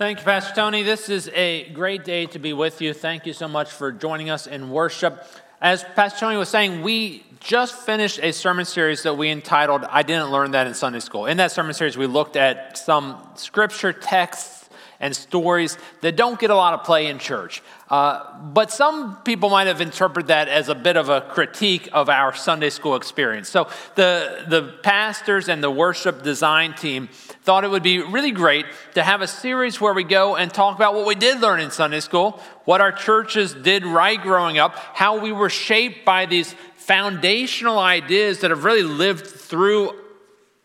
Thank you, Pastor Tony. This is a great day to be with you. Thank you so much for joining us in worship. As Pastor Tony was saying, we just finished a sermon series that we entitled I Didn't Learn That in Sunday School. In that sermon series, we looked at some scripture texts and stories that don't get a lot of play in church. Uh, but some people might have interpreted that as a bit of a critique of our Sunday school experience. So the, the pastors and the worship design team thought it would be really great to have a series where we go and talk about what we did learn in Sunday school, what our churches did right growing up, how we were shaped by these foundational ideas that have really lived through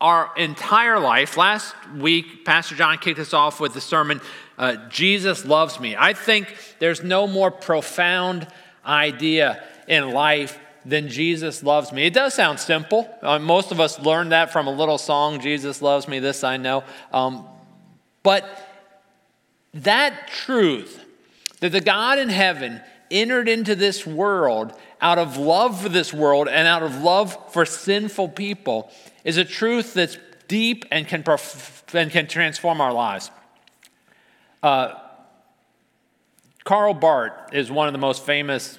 our entire life. Last week, Pastor John kicked us off with the sermon, uh, Jesus Loves Me. I think there's no more profound idea in life than Jesus loves me. It does sound simple. Uh, most of us learned that from a little song, Jesus loves me, this I know. Um, but that truth, that the God in heaven entered into this world out of love for this world and out of love for sinful people, is a truth that's deep and can, perf- and can transform our lives. Uh, Karl Barth is one of the most famous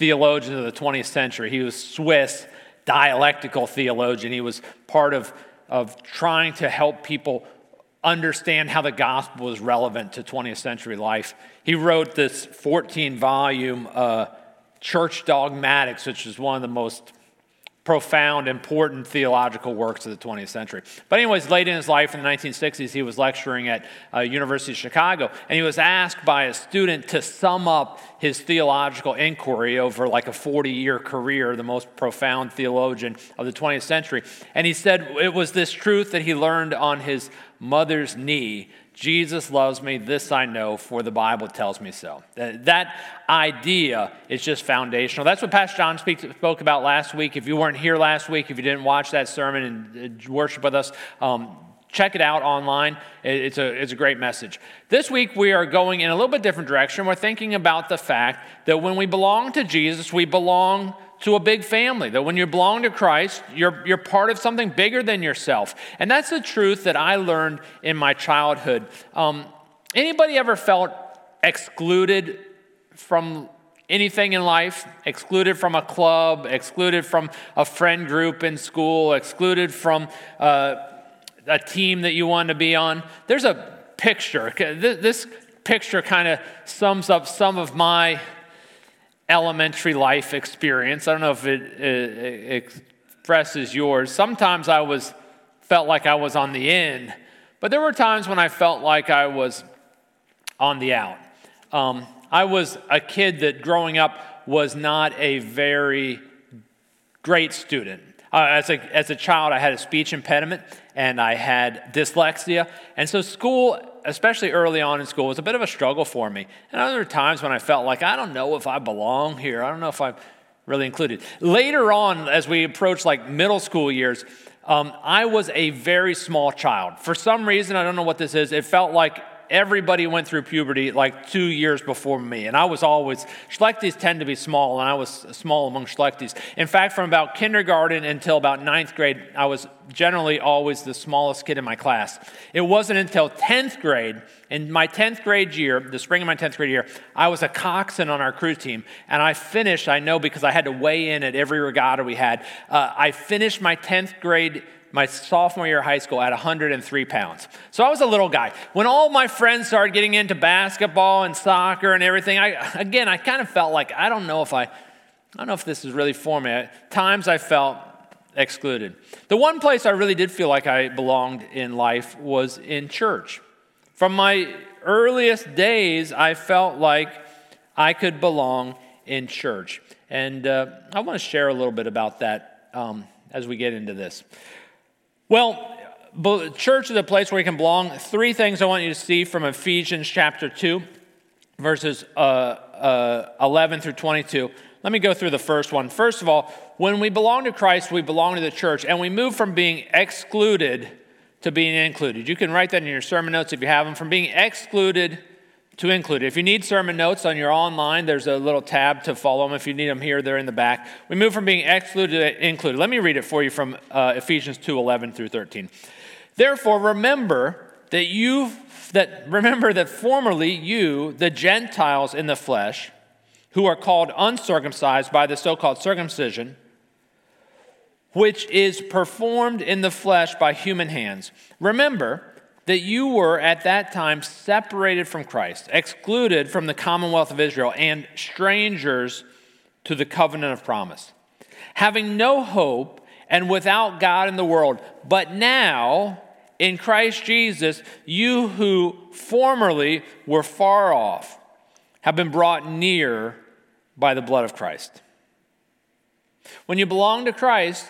theologians of the 20th century. He was Swiss dialectical theologian. He was part of, of trying to help people understand how the gospel was relevant to 20th century life. He wrote this 14 volume uh, Church Dogmatics, which is one of the most profound, important theological works of the 20th century. But, anyways, late in his life in the 1960s, he was lecturing at uh, University of Chicago, and he was asked by a student to sum up his theological inquiry over like a 40 year career, the most profound theologian of the 20th century. And he said it was this truth that he learned on his mother's knee Jesus loves me, this I know, for the Bible tells me so. That idea is just foundational. That's what Pastor John spoke about last week. If you weren't here last week, if you didn't watch that sermon and uh, worship with us, um, check it out online. It's a, it's a great message. This week, we are going in a little bit different direction. We're thinking about the fact that when we belong to Jesus, we belong to a big family, that when you belong to Christ, you're, you're part of something bigger than yourself. And that's the truth that I learned in my childhood. Um, anybody ever felt excluded from anything in life? Excluded from a club, excluded from a friend group in school, excluded from uh, a team that you wanted to be on? There's a picture. This picture kind of sums up some of my elementary life experience. I don't know if it, it, expresses yours. Sometimes I was felt like I was on the in, but there were times when I felt like I was on the out. Um, I was a kid that growing up was not a very great student. Uh, as, a, as a child, I had a speech impediment and I had dyslexia. And so school especially early on in school, was a bit of a struggle for me. And other times when I felt like, I don't know if I belong here. I don't know if I'm really included. Later on, as we approached like middle school years, um, I was a very small child. For some reason, I don't know what this is, it felt like everybody went through puberty like two years before me. And I was always, Schlecties tend to be small, and I was small among Schlecties. In fact, from about kindergarten until about ninth grade, I was generally always the smallest kid in my class. It wasn't until 10th grade, in my 10th grade year, the spring of my 10th grade year, I was a coxswain on our crew team. And I finished, I know because I had to weigh in at every regatta we had, uh, I finished my 10th grade my sophomore year of high school at 103 pounds. So I was a little guy. When all my friends started getting into basketball and soccer and everything, I again I kind of felt like I don't know if I I don't know if this is really for me. At times I felt excluded. The one place I really did feel like I belonged in life was in church. From my earliest days, I felt like I could belong in church. And uh, I want to share a little bit about that um, as we get into this. Well, church is a place where you can belong. Three things I want you to see from Ephesians chapter 2, verses uh, uh, 11 through 22. Let me go through the first one. First of all, when we belong to Christ, we belong to the church, and we move from being excluded to being included. You can write that in your sermon notes if you have them. From being excluded to include. If you need sermon notes on your online, there's a little tab to follow them. If you need them here, they're in the back. We move from being excluded to included. Let me read it for you from uh, Ephesians 2 11 through 13. Therefore, remember that you that remember that formerly you, the Gentiles in the flesh, who are called uncircumcised by the so-called circumcision, which is performed in the flesh by human hands. Remember that you were at that time separated from Christ, excluded from the commonwealth of Israel, and strangers to the covenant of promise, having no hope and without God in the world. But now, in Christ Jesus, you who formerly were far off have been brought near by the blood of Christ. When you belong to Christ,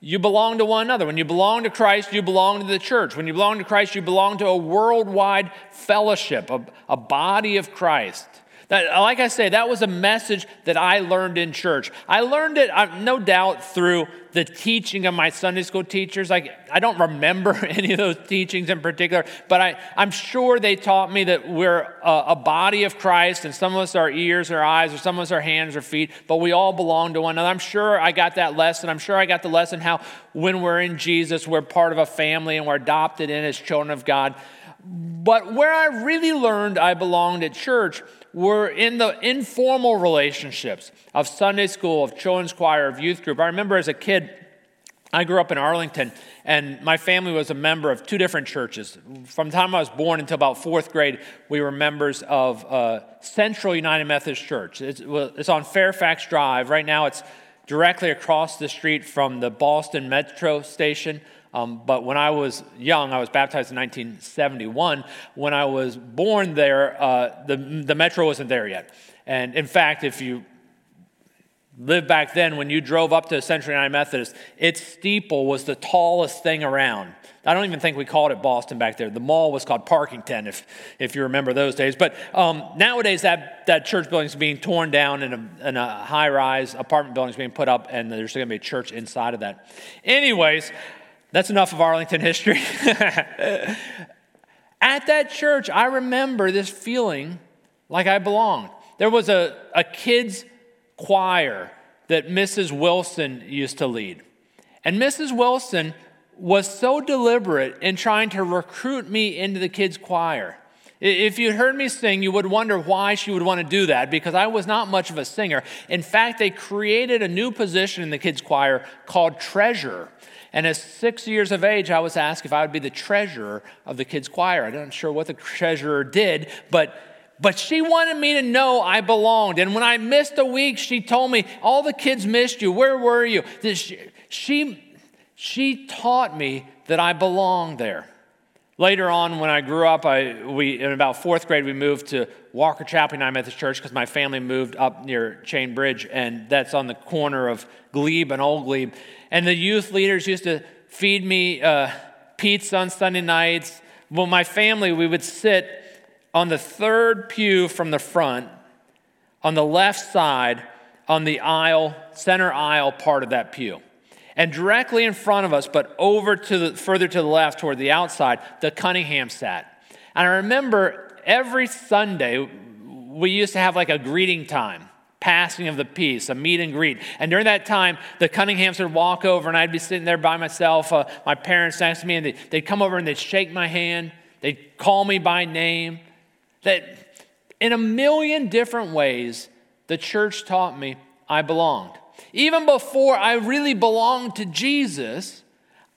you belong to one another. When you belong to Christ, you belong to the church. When you belong to Christ, you belong to a worldwide fellowship, a, a body of Christ. That, like I say, that was a message that I learned in church. I learned it, uh, no doubt, through the teaching of my Sunday school teachers. Like, I don't remember any of those teachings in particular, but I, I'm sure they taught me that we're a, a body of Christ, and some of us are ears or eyes, or some of us are hands or feet, but we all belong to one another. I'm sure I got that lesson. I'm sure I got the lesson how when we're in Jesus, we're part of a family and we're adopted in as children of God. But where I really learned I belonged at church were in the informal relationships of Sunday school, of children's choir, of youth group. I remember as a kid, I grew up in Arlington, and my family was a member of two different churches. From the time I was born until about fourth grade, we were members of uh, Central United Methodist Church. It's, it's on Fairfax Drive. Right now, it's directly across the street from the Ballston Metro station. Um, but when I was young, I was baptized in 1971. When I was born there, uh, the, the metro wasn't there yet. And in fact, if you lived back then, when you drove up to Central United Methodist, its steeple was the tallest thing around. I don't even think we called it Ballston back there. The mall was called Parkington, if, if you remember those days. But um, nowadays, that, that church building is being torn down and a, and a high rise apartment building is being put up, and there's going to be a church inside of that. Anyways, that's enough of Arlington history. At that church, I remember this feeling like I belonged. There was a, a kids' choir that Mrs. Wilson used to lead. And Mrs. Wilson was so deliberate in trying to recruit me into the kids' choir. If you heard me sing, you would wonder why she would want to do that because I was not much of a singer. In fact, they created a new position in the kids' choir called treasurer. And at six years of age, I was asked if I would be the treasurer of the kids' choir. I'm not sure what the treasurer did, but but she wanted me to know I belonged. And when I missed a week, she told me, All the kids missed you. Where were you? She, she taught me that I belonged there. Later on, when I grew up, I, we, in about fourth grade, we moved to Walker Chapel United Methodist Church because my family moved up near Chain Bridge, and that's on the corner of Glebe and Old Glebe. And the youth leaders used to feed me uh, pizza on Sunday nights. Well, my family, we would sit on the third pew from the front, on the left side, on the aisle, center aisle part of that pew. And directly in front of us, but over to the further to the left toward the outside, the Cunningham sat. And I remember every Sunday we used to have like a greeting time passing of the peace, a meet and greet. And during that time, the Cunninghams would walk over, and I'd be sitting there by myself, uh, my parents next to me, and they, they'd come over and they'd shake my hand. They'd call me by name. That in a million different ways, the church taught me I belonged. Even before I really belonged to Jesus,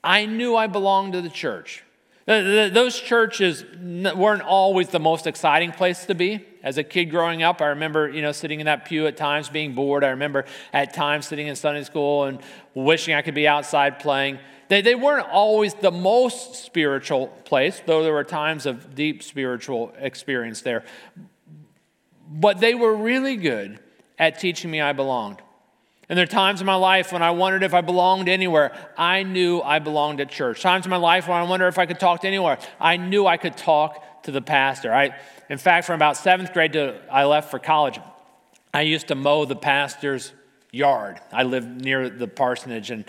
I knew I belonged to the church. Those churches weren't always the most exciting place to be. As a kid growing up, I remember, you know, sitting in that pew at times being bored. I remember at times sitting in Sunday school and wishing I could be outside playing. They, they weren't always the most spiritual place, though there were times of deep spiritual experience there. But they were really good at teaching me I belonged. And there are times in my life when I wondered if I belonged anywhere. I knew I belonged at church. Times in my life when I wondered if I could talk to anywhere. I knew I could talk to the pastor. I, in fact, from about seventh grade to I left for college, I used to mow the pastor's yard. I lived near the parsonage, and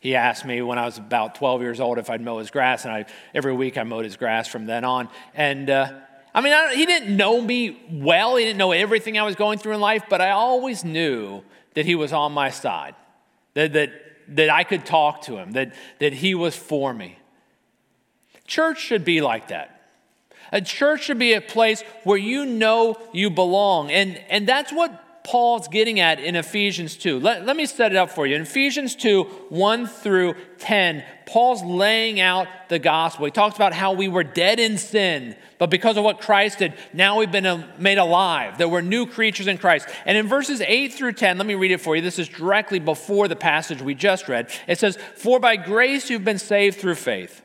he asked me when I was about 12 years old if I'd mow his grass, and I, every week I mowed his grass from then on. And uh, I mean, I, he didn't know me well, he didn't know everything I was going through in life, but I always knew that he was on my side, that, that, that I could talk to him, that, that he was for me. Church should be like that. A church should be a place where you know you belong. And, and that's what Paul's getting at in Ephesians 2. Let, let me set it up for you. In Ephesians 2, 1 through 10, Paul's laying out the gospel. He talks about how we were dead in sin, but because of what Christ did, now we've been uh, made alive, that we're new creatures in Christ. And in verses 8 through 10, let me read it for you. This is directly before the passage we just read. It says, For by grace you've been saved through faith,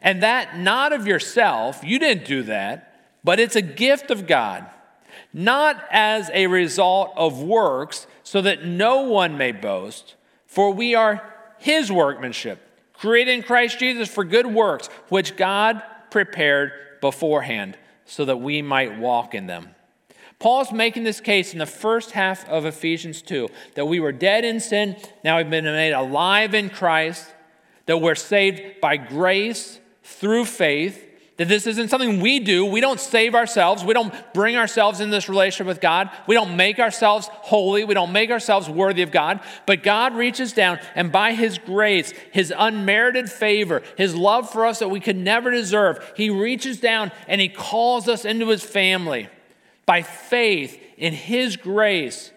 and that not of yourself, you didn't do that, but it's a gift of God not as a result of works, so that no one may boast, for we are his workmanship, created in Christ Jesus for good works, which God prepared beforehand, so that we might walk in them. Paul's making this case in the first half of Ephesians 2 that we were dead in sin, now we've been made alive in Christ, that we're saved by grace through faith that this isn't something we do. We don't save ourselves. We don't bring ourselves in this relationship with God. We don't make ourselves holy. We don't make ourselves worthy of God. But God reaches down and by His grace, His unmerited favor, His love for us that we could never deserve, He reaches down and He calls us into His family. By faith in His grace,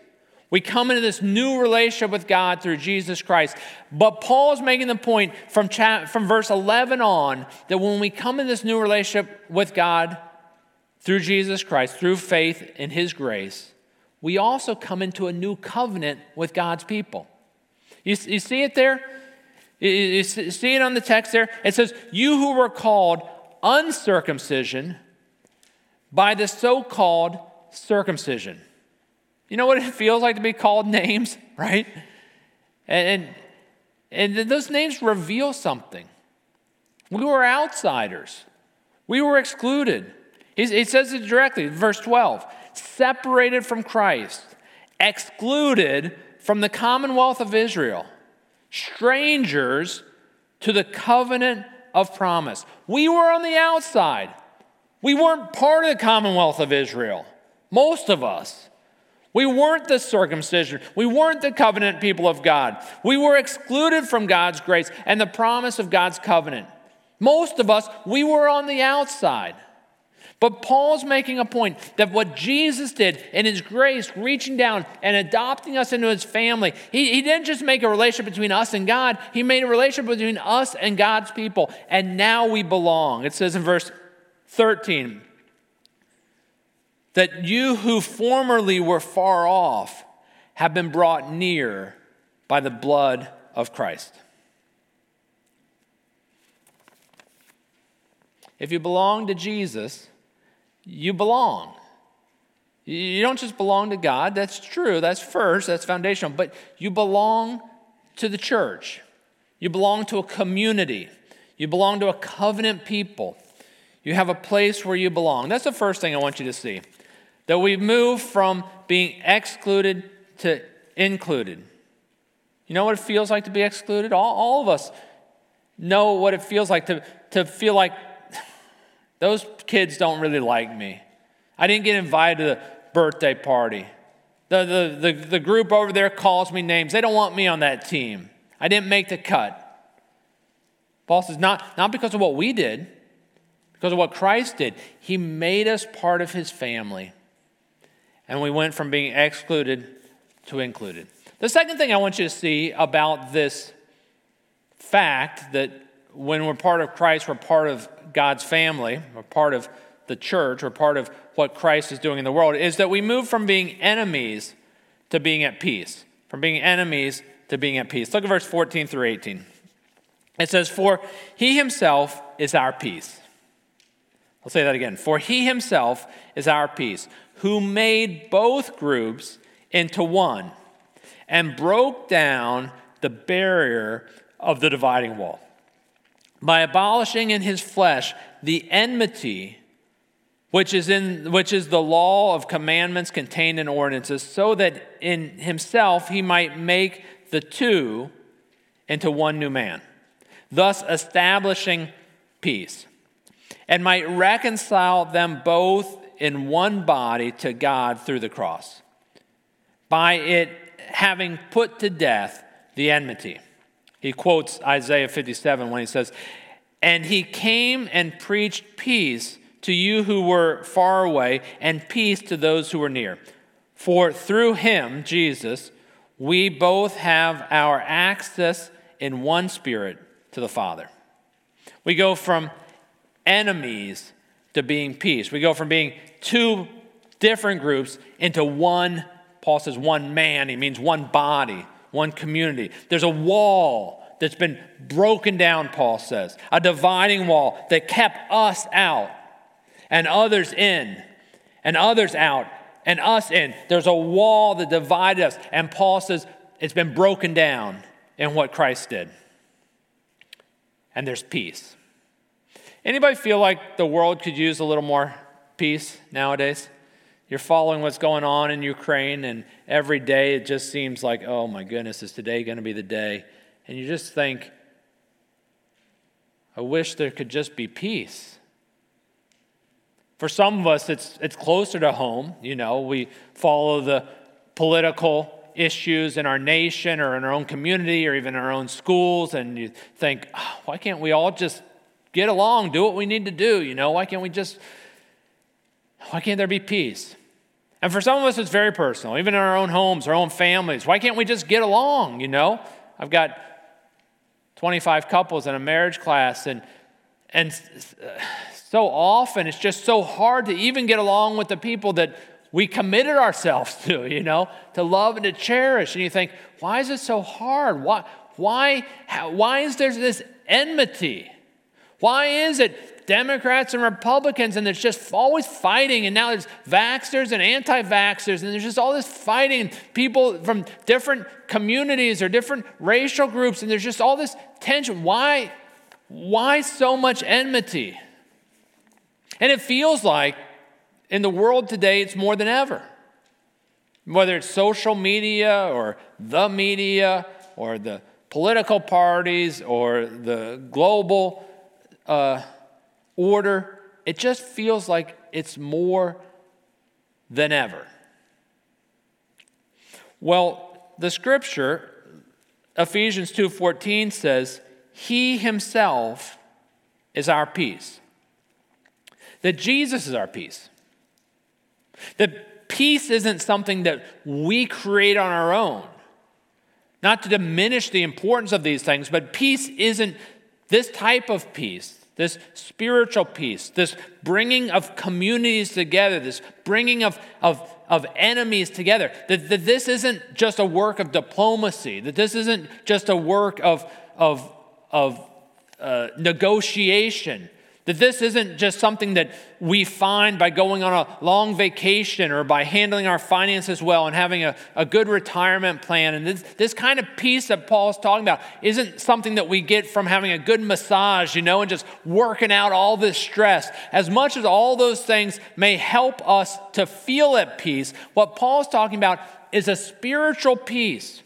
we come into this new relationship with God through Jesus Christ. But Paul is making the point from, chat, from verse 11 on that when we come in this new relationship with God through Jesus Christ, through faith in his grace, we also come into a new covenant with God's people. You, you see it there? You, you see it on the text there? It says, You who were called uncircumcision by the so called circumcision. You know what it feels like to be called names, right? And, and, and those names reveal something. We were outsiders, we were excluded. He, says it directly, verse 12 separated from Christ, excluded from the commonwealth of Israel, strangers to the covenant of promise. We were on the outside. We weren't part of the commonwealth of Israel, most of us. We weren't the circumcision. We weren't the covenant people of God. We were excluded from God's grace and the promise of God's covenant. Most of us, we were on the outside. But Paul's making a point that what Jesus did in his grace, reaching down and adopting us into his family, he, he didn't just make a relationship between us and God, he made a relationship between us and God's people. And now we belong. It says in verse 13, that you who formerly were far off have been brought near by the blood of Christ. If you belong to Jesus, you belong. You don't just belong to God, that's true, that's first, that's foundational, but you belong to the church. You belong to a community. You belong to a covenant people. You have a place where you belong. That's the first thing I want you to see. That we move from being excluded to included. You know what it feels like to be excluded? All, all of us know what it feels like to, to feel like those kids don't really like me. I didn't get invited to the birthday party. The, the, the, the group over there calls me names. They don't want me on that team. I didn't make the cut. Paul says, not, not because of what we did, because of what Christ did. He made us part of his family and we went from being excluded to included. The second thing I want you to see about this fact that when we're part of Christ, we're part of God's family, we're part of the church, we're part of what Christ is doing in the world, is that we move from being enemies to being at peace. From being enemies to being at peace. Look at verse 14 through 18. It says, For he himself is our peace. I'll say that again. For he himself is our peace, who made both groups into one and broke down the barrier of the dividing wall. By abolishing in his flesh the enmity which is in which is the law of commandments contained in ordinances so that in himself he might make the two into one new man thus establishing peace and might reconcile them both in one body to God through the cross, by it having put to death the enmity. He quotes Isaiah 57 when he says, And he came and preached peace to you who were far away, and peace to those who were near. For through him, Jesus, we both have our access in one spirit to the Father. We go from enemies to being peace. We go from being two different groups into one, Paul says, one man. He means one body, one community. There's a wall that's been broken down, Paul says, a dividing wall that kept us out and others in, and others out, and us in. There's a wall that divided us. And Paul says it's been broken down in what Christ did. And there's peace. Anybody feel like the world could use a little more peace nowadays? You're following what's going on in Ukraine, and every day it just seems like, oh my goodness, is today going to be the day? And you just think, I wish there could just be peace. For some of us, it's, it's closer to home. You know, we follow the political issues in our nation or in our own community or even our own schools, and you think, oh, why can't we all just get along, do what we need to do? You know, why can't we just, why can't there be peace? And for some of us, it's very personal, even in our own homes, our own families. Why can't we just get along? You know, I've got 25 couples in a marriage class, and, and uh, so often it's just so hard to even get along with the people that we committed ourselves to, you know, to love and to cherish. And you think, why is it so hard? Why, why, why is there this enmity? Why is it Democrats and Republicans and there's just always fighting and now there's vaxxers and anti-vaxxers and there's just all this fighting people from different communities or different racial groups and there's just all this tension. Why, why so much enmity? And it feels like in the world today, it's more than ever. Whether it's social media or the media or the political parties or the global uh, order, it just feels like it's more than ever. Well, the scripture, Ephesians 2:14 says, "He himself is our peace." That Jesus is our peace. That peace isn't something that we create on our own. Not to diminish the importance of these things, but peace isn't this type of peace, this spiritual peace, this bringing of communities together, this bringing of, of, of enemies together. That, that this isn't just a work of diplomacy, that this isn't just a work of, of, of uh, negotiation, that this isn't just something that we find by going on a long vacation or by handling our finances well and having a, a good retirement plan. And this, this kind of peace that Paul's talking about isn't something that we get from having a good massage, you know, and just working out all this stress. As much as all those things may help us to feel at peace, what Paul's talking about is a spiritual peace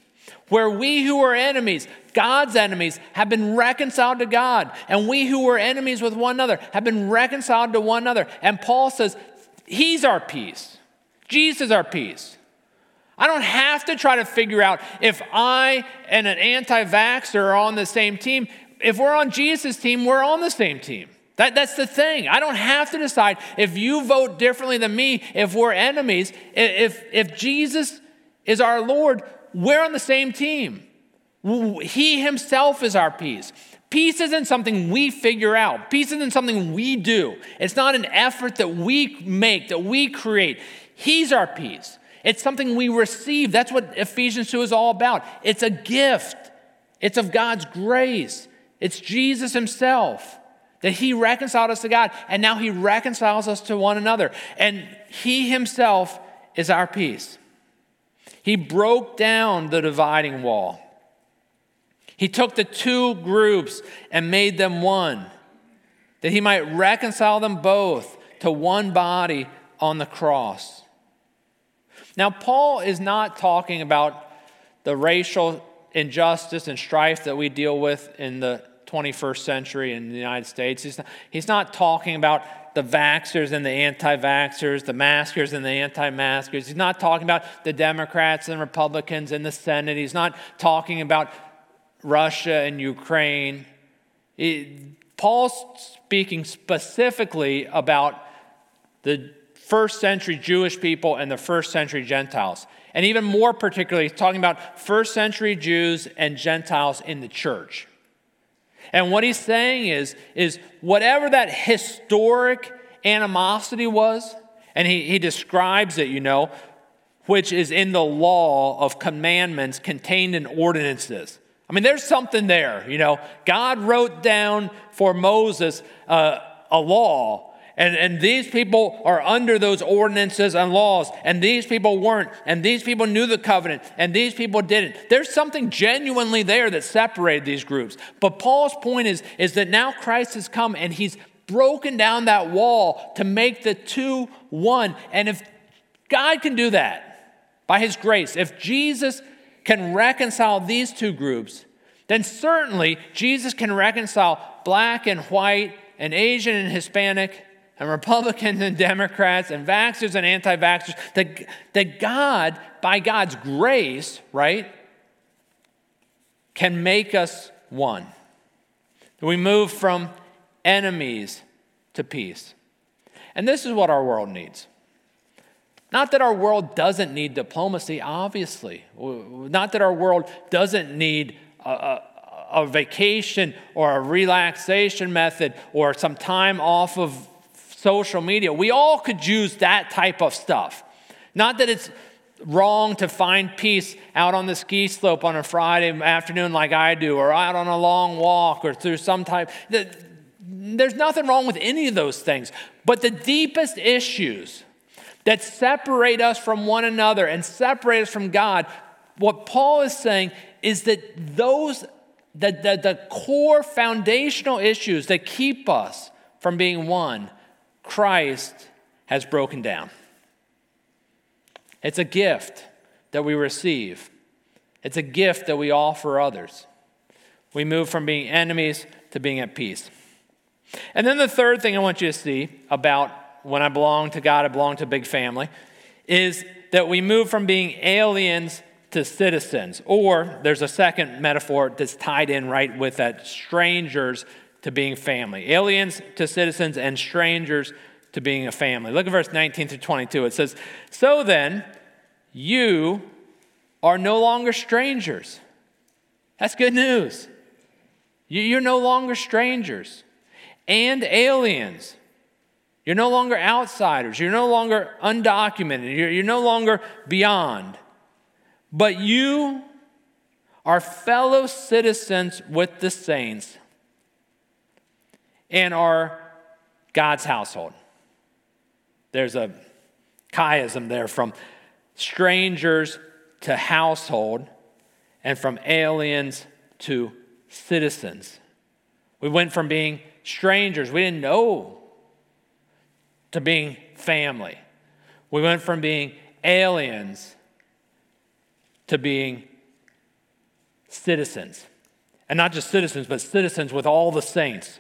where we who are enemies, God's enemies, have been reconciled to God, and we who were enemies with one another have been reconciled to one another. And Paul says, He's our peace. Jesus is our peace. I don't have to try to figure out if I and an anti vaxxer are on the same team. If we're on Jesus' team, we're on the same team. That, that's the thing. I don't have to decide if you vote differently than me, if we're enemies. If, if Jesus is our Lord, we're on the same team. He himself is our peace. Peace isn't something we figure out. Peace isn't something we do. It's not an effort that we make, that we create. He's our peace. It's something we receive. That's what Ephesians 2 is all about. It's a gift, it's of God's grace. It's Jesus Himself that He reconciled us to God, and now He reconciles us to one another. And He Himself is our peace. He broke down the dividing wall. He took the two groups and made them one, that he might reconcile them both to one body on the cross. Now, Paul is not talking about the racial injustice and strife that we deal with in the 21st century in the United States. He's not, he's not talking about the vaxxers and the anti vaxxers, the maskers and the anti maskers. He's not talking about the Democrats and Republicans in the Senate. He's not talking about Russia and Ukraine. It, Paul's speaking specifically about the first century Jewish people and the first century Gentiles. And even more particularly, he's talking about first century Jews and Gentiles in the church. And what he's saying is, is whatever that historic animosity was, and he, he describes it, you know, which is in the law of commandments contained in ordinances. I mean, there's something there, you know. God wrote down for Moses uh, a law and, and these people are under those ordinances and laws, and these people weren't, and these people knew the covenant, and these people didn't. There's something genuinely there that separated these groups. But Paul's point is, is that now Christ has come and he's broken down that wall to make the two one. And if God can do that by his grace, if Jesus can reconcile these two groups, then certainly Jesus can reconcile black and white and Asian and Hispanic and Republicans and Democrats and vaxxers and anti vaxxers, that, that God, by God's grace, right, can make us one. We move from enemies to peace. And this is what our world needs. Not that our world doesn't need diplomacy, obviously. Not that our world doesn't need a, a, a vacation or a relaxation method or some time off of social media. We all could use that type of stuff. Not that it's wrong to find peace out on the ski slope on a Friday afternoon like I do, or out on a long walk, or through some type. There's nothing wrong with any of those things. But the deepest issues that separate us from one another and separate us from God, what Paul is saying is that those, the, the, the core foundational issues that keep us from being one Christ has broken down. It's a gift that we receive, it's a gift that we offer others. We move from being enemies to being at peace. And then the third thing I want you to see about when I belong to God, I belong to a big family, is that we move from being aliens to citizens. Or there's a second metaphor that's tied in right with that strangers to being family. Aliens to citizens and strangers to being a family. Look at verse 19 through 22. It says, So then, you are no longer strangers. That's good news. You're no longer strangers and aliens. You're no longer outsiders. You're no longer undocumented. You're, you're no longer beyond. But you are fellow citizens with the saints and are God's household. There's a chiasm there from strangers to household and from aliens to citizens. We went from being strangers, we didn't know, to being family. We went from being aliens to being citizens. And not just citizens, but citizens with all the saints.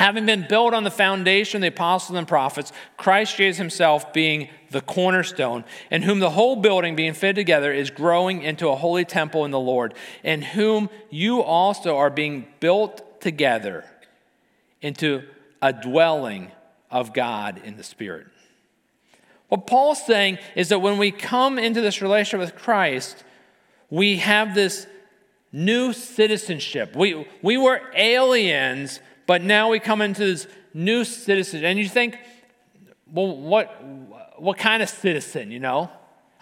Having been built on the foundation of the apostles and prophets, Christ Jesus himself being the cornerstone, in whom the whole building being fitted together is growing into a holy temple in the Lord, in whom you also are being built together into a dwelling of God in the Spirit. What Paul's saying is that when we come into this relationship with Christ, we have this new citizenship. We, we were aliens but now we come into this new citizen, and you think, well, what, what kind of citizen, you know?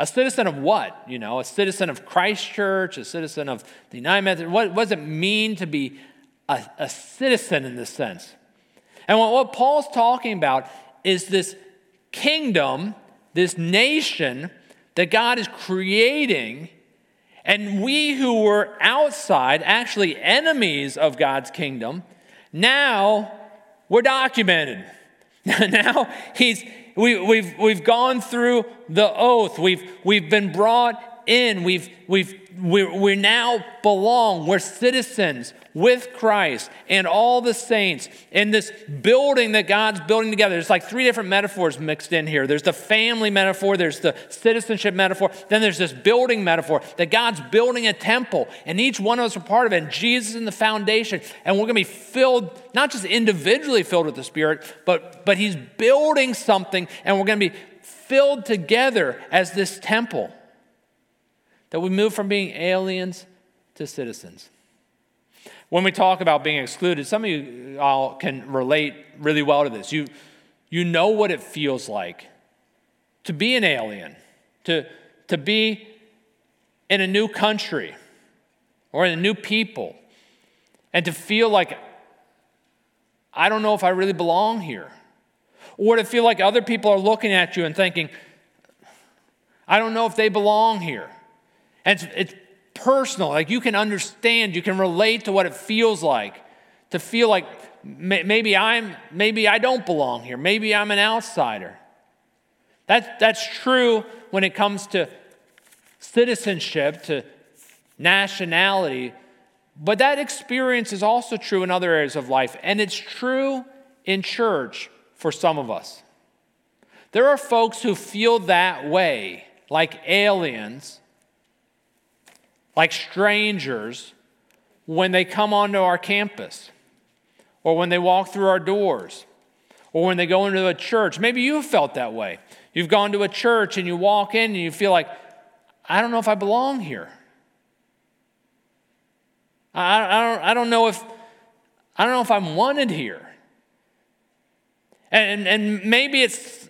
A citizen of what? You know, a citizen of Christ Church, a citizen of the United Methodist. What, what does it mean to be a, a citizen in this sense? And what, what Paul's talking about is this kingdom, this nation that God is creating. And we who were outside, actually enemies of God's kingdom, now we're documented. now he's, we, we've, we've gone through the oath, we've, we've been brought in. We've, we've, we we now belong. We're citizens with Christ and all the saints in this building that God's building together. There's like three different metaphors mixed in here. There's the family metaphor, there's the citizenship metaphor, then there's this building metaphor that God's building a temple, and each one of us are part of it. And Jesus is the foundation, and we're going to be filled, not just individually filled with the Spirit, but, but He's building something, and we're going to be filled together as this temple. That we move from being aliens to citizens. When we talk about being excluded, some of you all can relate really well to this. You, you know what it feels like to be an alien, to, to be in a new country or in a new people, and to feel like, I don't know if I really belong here. Or to feel like other people are looking at you and thinking, I don't know if they belong here. And it's, it's personal. Like you can understand, you can relate to what it feels like to feel like maybe I'm maybe I don't belong here. Maybe I'm an outsider. That, that's true when it comes to citizenship, to nationality, but that experience is also true in other areas of life, and it's true in church for some of us. There are folks who feel that way, like aliens, like strangers when they come onto our campus or when they walk through our doors or when they go into a church. Maybe you've felt that way. You've gone to a church and you walk in and you feel like, I don't know if I belong here. I, I, don't, I don't know if I don't know if I'm wanted here. And, and maybe it's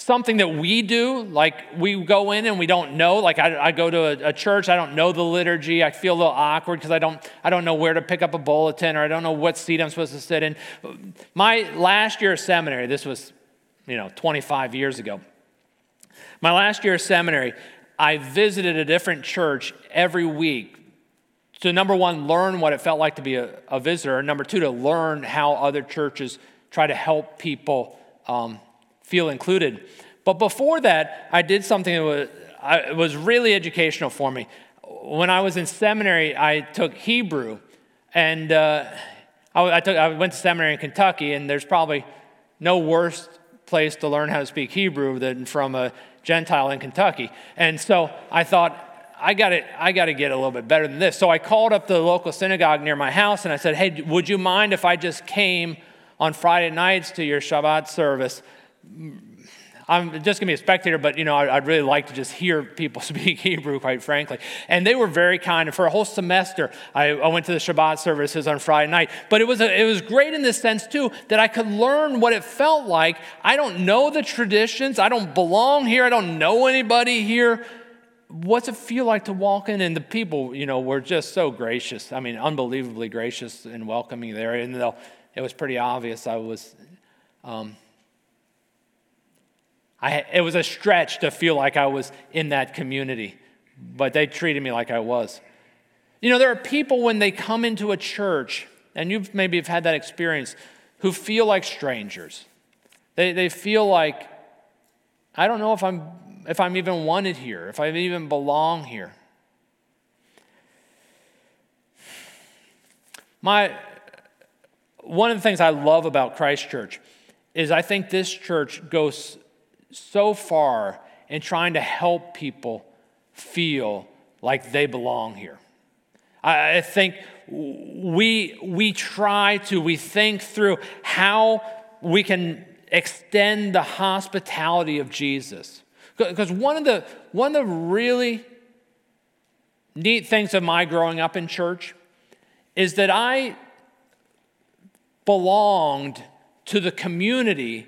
something that we do, like we go in and we don't know. Like I, I go to a, a, church, I don't know the liturgy. I feel a little awkward because I don't, I don't know where to pick up a bulletin or I don't know what seat I'm supposed to sit in. My last year of seminary, this was, you know, 25 years ago. My last year of seminary, I visited a different church every week to number one, learn what it felt like to be a, a visitor, and number two, to learn how other churches try to help people. Um, feel included. But before that, I did something that was, I, was really educational for me. When I was in seminary, I took Hebrew, and uh, I, I, took, I went to seminary in Kentucky, and there's probably no worse place to learn how to speak Hebrew than from a Gentile in Kentucky. And so I thought, I got I got to get a little bit better than this. So I called up the local synagogue near my house and I said, "Hey, would you mind if I just came on Friday nights to your Shabbat service I'm just gonna be a spectator, but you know, I'd really like to just hear people speak Hebrew, quite frankly. And they were very kind. And for a whole semester, I, I, went to the Shabbat services on Friday night. But it was a, it was great in this sense too that I could learn what it felt like. I don't know the traditions. I don't belong here. I don't know anybody here. What's it feel like to walk in? And the people, you know, were just so gracious. I mean, unbelievably gracious and welcoming there. And it was pretty obvious I was. Um, I, it was a stretch to feel like I was in that community, but they treated me like I was. You know, there are people when they come into a church, and you've maybe have had that experience, who feel like strangers. They, they feel like, I don't know if I'm, if I'm even wanted here, if I even belong here. My, one of the things I love about Christ Church is I think this church goes so far in trying to help people feel like they belong here. I think we, we try to, we think through how we can extend the hospitality of Jesus. Because one of the, one of the really neat things of my growing up in church is that I belonged to the community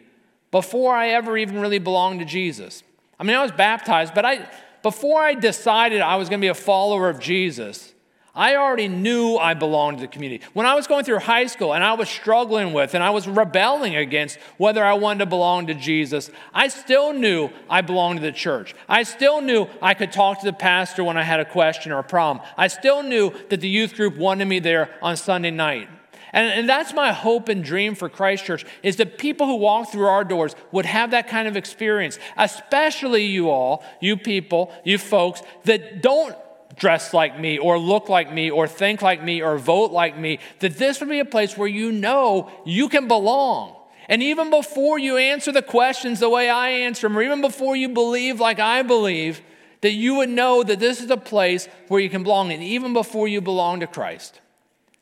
before I ever even really belonged to Jesus. I mean, I was baptized, but I, before I decided I was going to be a follower of Jesus, I already knew I belonged to the community. When I was going through high school and I was struggling with and I was rebelling against whether I wanted to belong to Jesus, I still knew I belonged to the church. I still knew I could talk to the pastor when I had a question or a problem. I still knew that the youth group wanted me there on Sunday night. And, and that's my hope and dream for Christ Church is that people who walk through our doors would have that kind of experience, especially you all, you people, you folks that don't dress like me or look like me or think like me or vote like me, that this would be a place where you know you can belong. And even before you answer the questions the way I answer them, or even before you believe like I believe, that you would know that this is a place where you can belong. And even before you belong to Christ,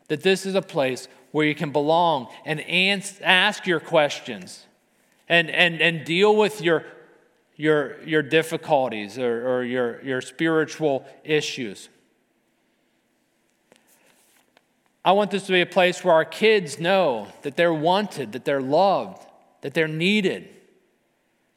that this is a place where you can belong and ask your questions and, and, and deal with your, your, your difficulties or, or your, your spiritual issues. I want this to be a place where our kids know that they're wanted, that they're loved, that they're needed.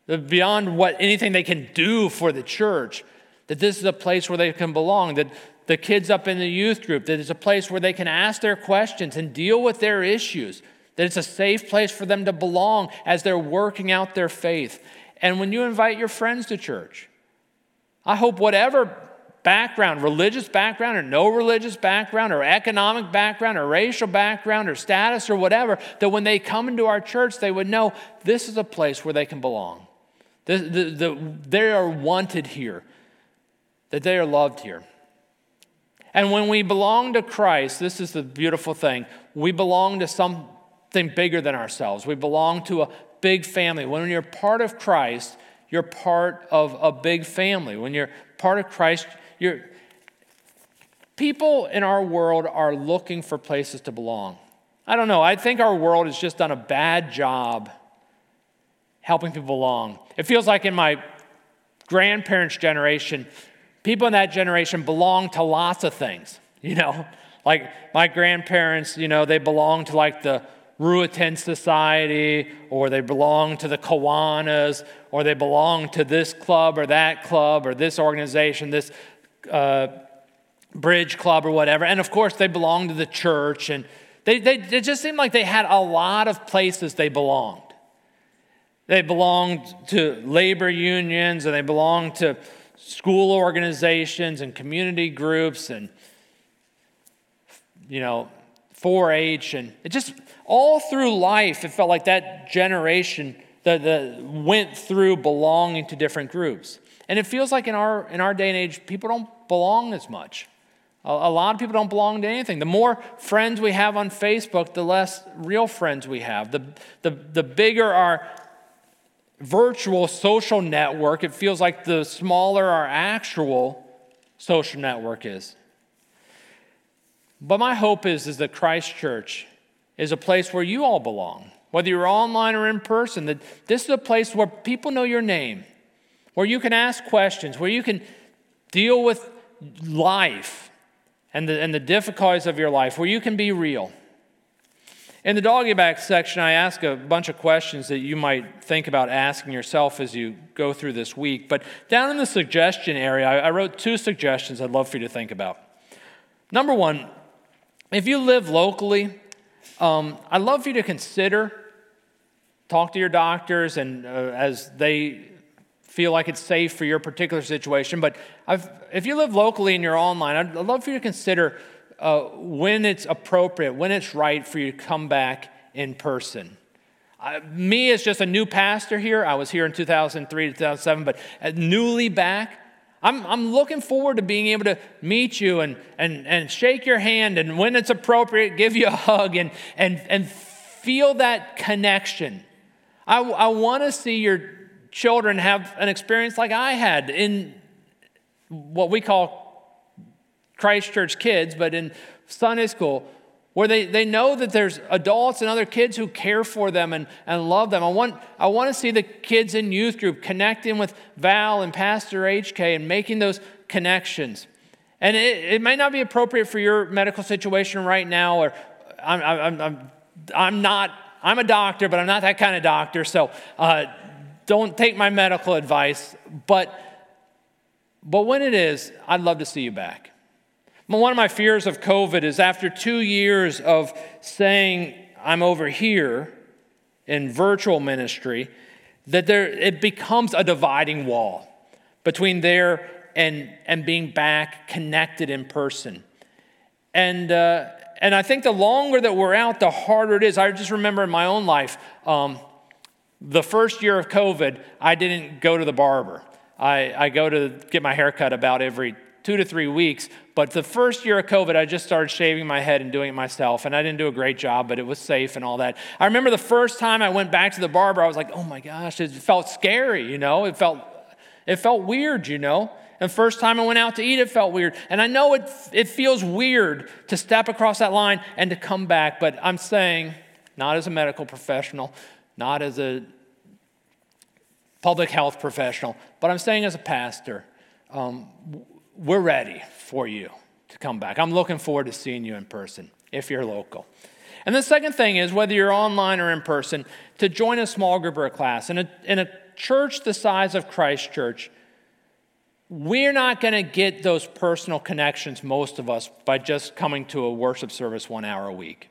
That beyond what anything they can do for the church, that this is a place where they can belong, that the kids up in the youth group, that it's a place where they can ask their questions and deal with their issues, that it's a safe place for them to belong as they're working out their faith. And when you invite your friends to church, I hope whatever background, religious background or no religious background or economic background or racial background or status or whatever, that when they come into our church, they would know this is a place where they can belong. The, the, the, they are wanted here, that they are loved here. And when we belong to Christ, this is the beautiful thing, we belong to something bigger than ourselves. We belong to a big family. When you're part of Christ, you're part of a big family. When you're part of Christ, you're people in our world are looking for places to belong. I don't know. I think our world has just done a bad job helping people belong. It feels like in my grandparents' generation, people in that generation belong to lots of things, you know? Like my grandparents, you know, they belong to like the Ruritan Society, or they belong to the Kiwanis, or they belong to this club or that club or this organization, this uh, bridge club or whatever. And of course, they belong to the church. And they, they, it just seemed like they had a lot of places they belonged. They belonged to labor unions, and they belonged to school organizations and community groups and you know 4-h and it just all through life it felt like that generation that, that went through belonging to different groups. And it feels like in our in our day and age people don't belong as much. A, a lot of people don't belong to anything. The more friends we have on facebook the less real friends we have. The, the, the bigger our virtual social network, it feels like the smaller our actual social network is. But my hope is, is that Christ Church is a place where you all belong, whether you're online or in person, that this is a place where people know your name, where you can ask questions, where you can deal with life and the, and the difficulties of your life, where you can be real. In the doggy bag section, I ask a bunch of questions that you might think about asking yourself as you go through this week. But down in the suggestion area, I wrote two suggestions I'd love for you to think about. Number one, if you live locally, um, I'd love for you to consider talk to your doctors and uh, as they feel like it's safe for your particular situation. But I've, if you live locally and you're online, I'd love for you to consider uh, when it's appropriate, when it's right for you to come back in person. Uh, me as just a new pastor here, I was here in 2003 2007, but newly back, I'm, I'm looking forward to being able to meet you and, and, and shake your hand, and when it's appropriate, give you a hug and, and, and feel that connection. I, I want to see your children have an experience like I had in what we call Christ Church kids, but in Sunday school, where they, they know that there's adults and other kids who care for them and, and love them. I want, I want to see the kids in youth group connecting with Val and Pastor HK and making those connections. And it, it may not be appropriate for your medical situation right now, or I'm, I'm, I'm, I'm not, I'm a doctor, but I'm not that kind of doctor, so uh, don't take my medical advice. But, but when it is, I'd love to see you back. One of my fears of COVID is after two years of saying, I'm over here in virtual ministry, that there, it becomes a dividing wall between there and, and being back connected in person. And, uh, and I think the longer that we're out, the harder it is. I just remember in my own life, um, the first year of COVID, I didn't go to the barber. I, I go to get my hair cut about every two to three weeks. But the first year of COVID, I just started shaving my head and doing it myself. And I didn't do a great job, but it was safe and all that. I remember the first time I went back to the barber, I was like, oh my gosh, it felt scary, you know? It felt, it felt weird, you know? And first time I went out to eat, it felt weird. And I know it, it feels weird to step across that line and to come back, but I'm saying, not as a medical professional, not as a public health professional, but I'm saying as a pastor, um, we're ready for you to come back. I'm looking forward to seeing you in person if you're local. And the second thing is whether you're online or in person, to join a small group or a class. In a, in a church the size of Christ Church, we're not going to get those personal connections, most of us, by just coming to a worship service one hour a week.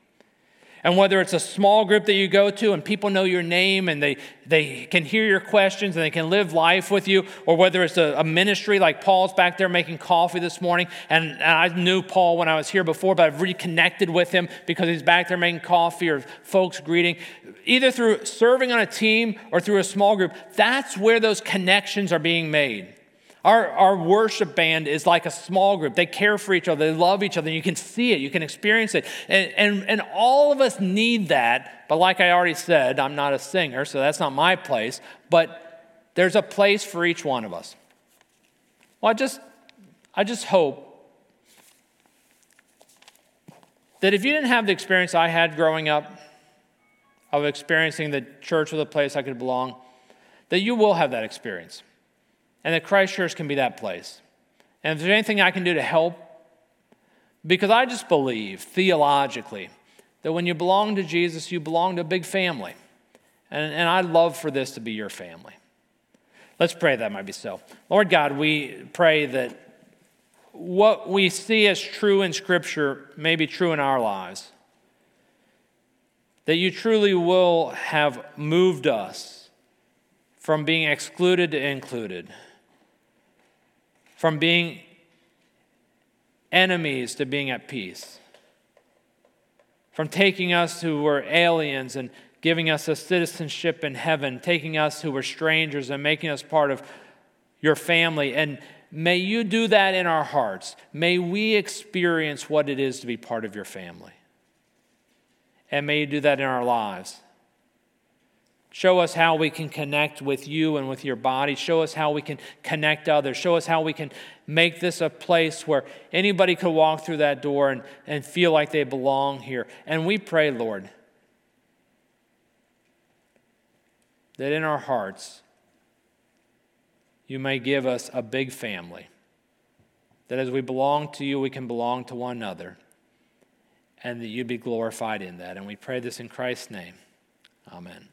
And whether it's a small group that you go to and people know your name and they, they can hear your questions and they can live life with you, or whether it's a, a ministry like Paul's back there making coffee this morning. And, and, I knew Paul when I was here before, but I've reconnected with him because he's back there making coffee or folks greeting. Either through serving on a team or through a small group, that's where those connections are being made. Our, our worship band is like a small group. They care for each other, they love each other. You can see it, you can experience it. And, and, and all of us need that. But like I already said, I'm not a singer, so that's not my place. But there's a place for each one of us. Well, I just, I just hope that if you didn't have the experience I had growing up of experiencing the church was a place I could belong, that you will have that experience and that Christ Church can be that place. And if there's anything I can do to help, because I just believe theologically that when you belong to Jesus, you belong to a big family. And, and I'd love for this to be your family. Let's pray that might be so. Lord God, we pray that what we see as true in Scripture may be true in our lives. That you truly will have moved us from being excluded to included from being enemies to being at peace, from taking us who were aliens and giving us a citizenship in heaven, taking us who were strangers and making us part of your family. And may you do that in our hearts. May we experience what it is to be part of your family. And may you do that in our lives. Show us how we can connect with you and with your body. Show us how we can connect others. Show us how we can make this a place where anybody could walk through that door and, and feel like they belong here. And we pray, Lord, that in our hearts, you may give us a big family. That as we belong to you, we can belong to one another. And that you be glorified in that. And we pray this in Christ's name. Amen.